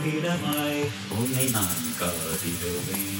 உன்னுளம் உறைவிடமாய் உன்னை நான் காதிடுவேன்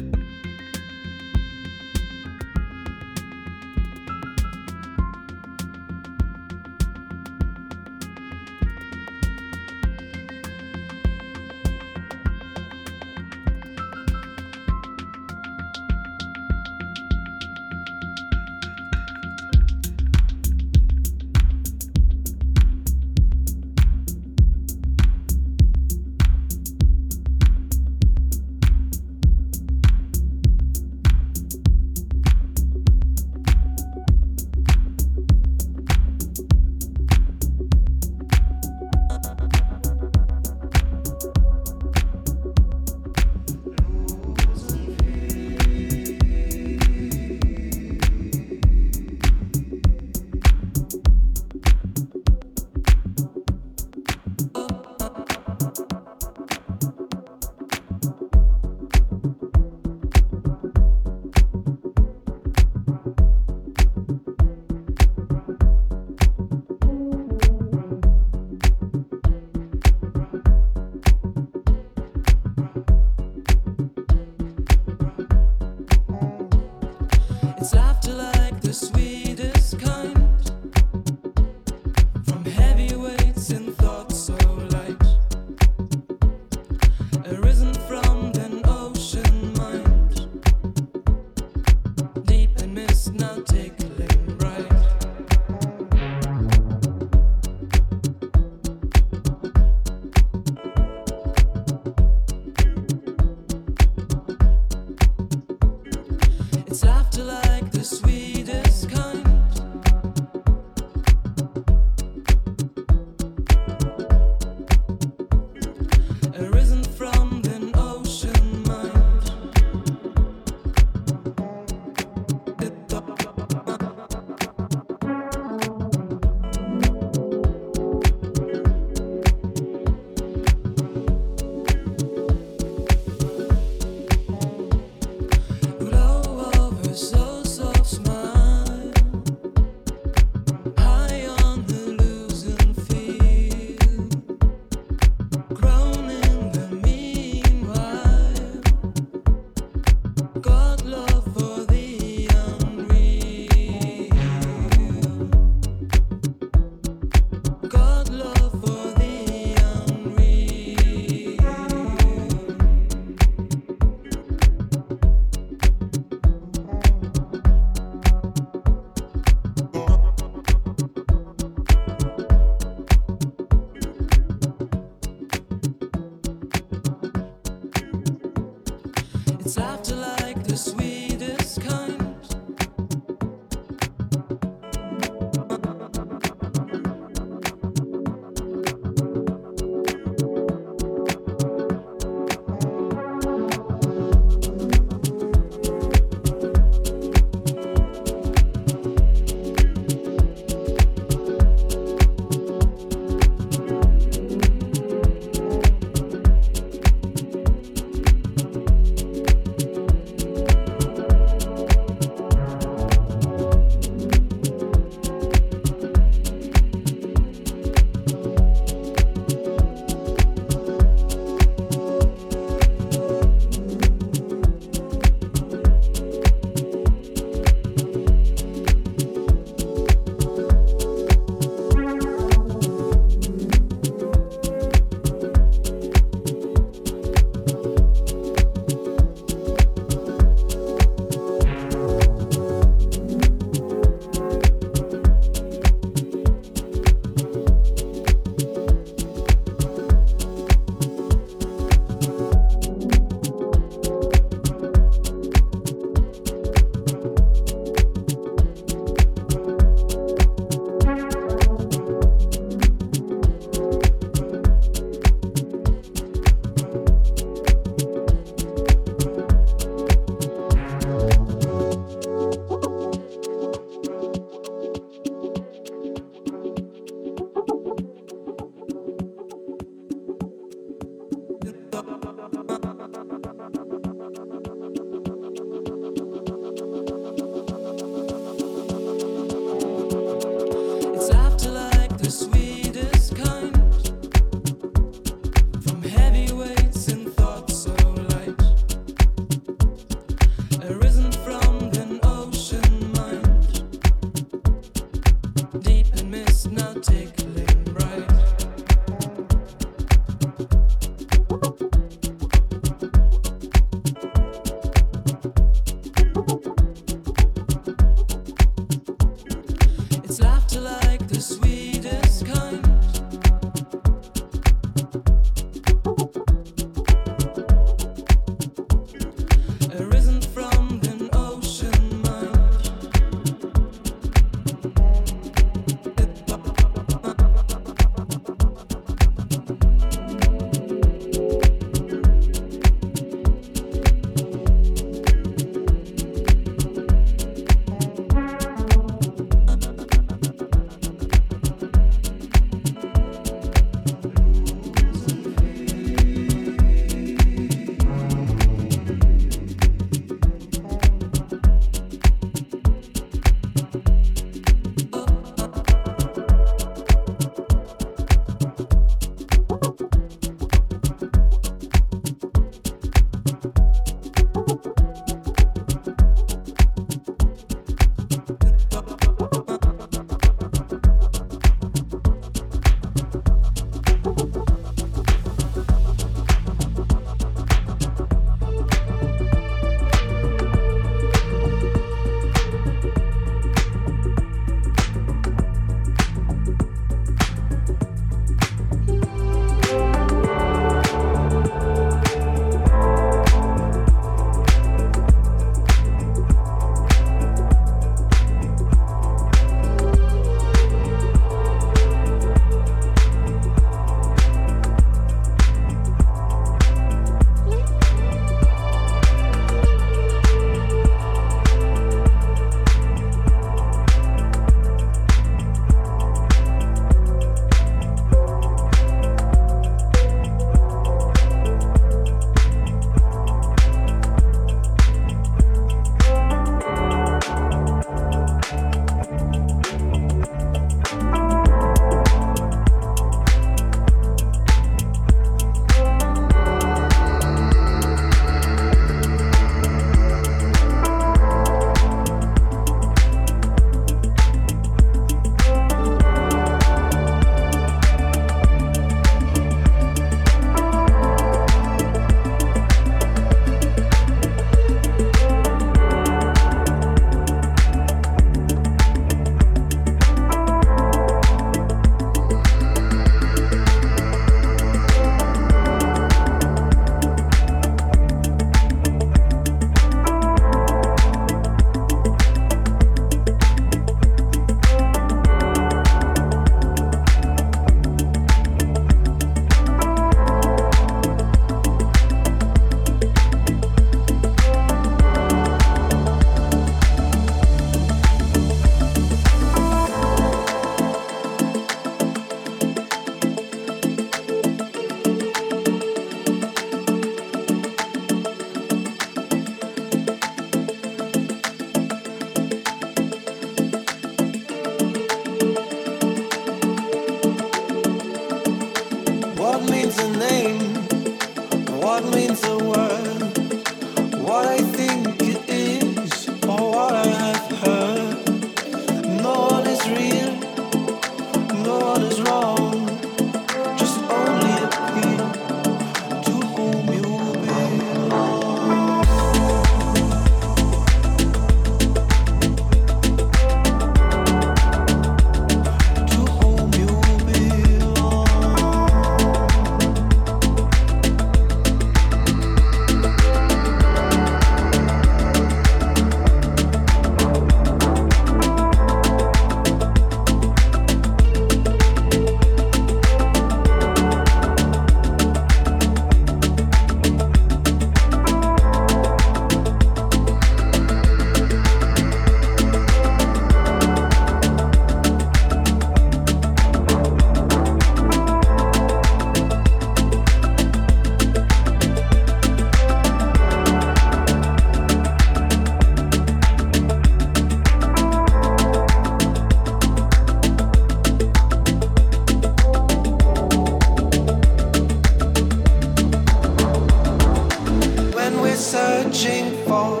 searching for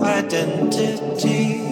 identity.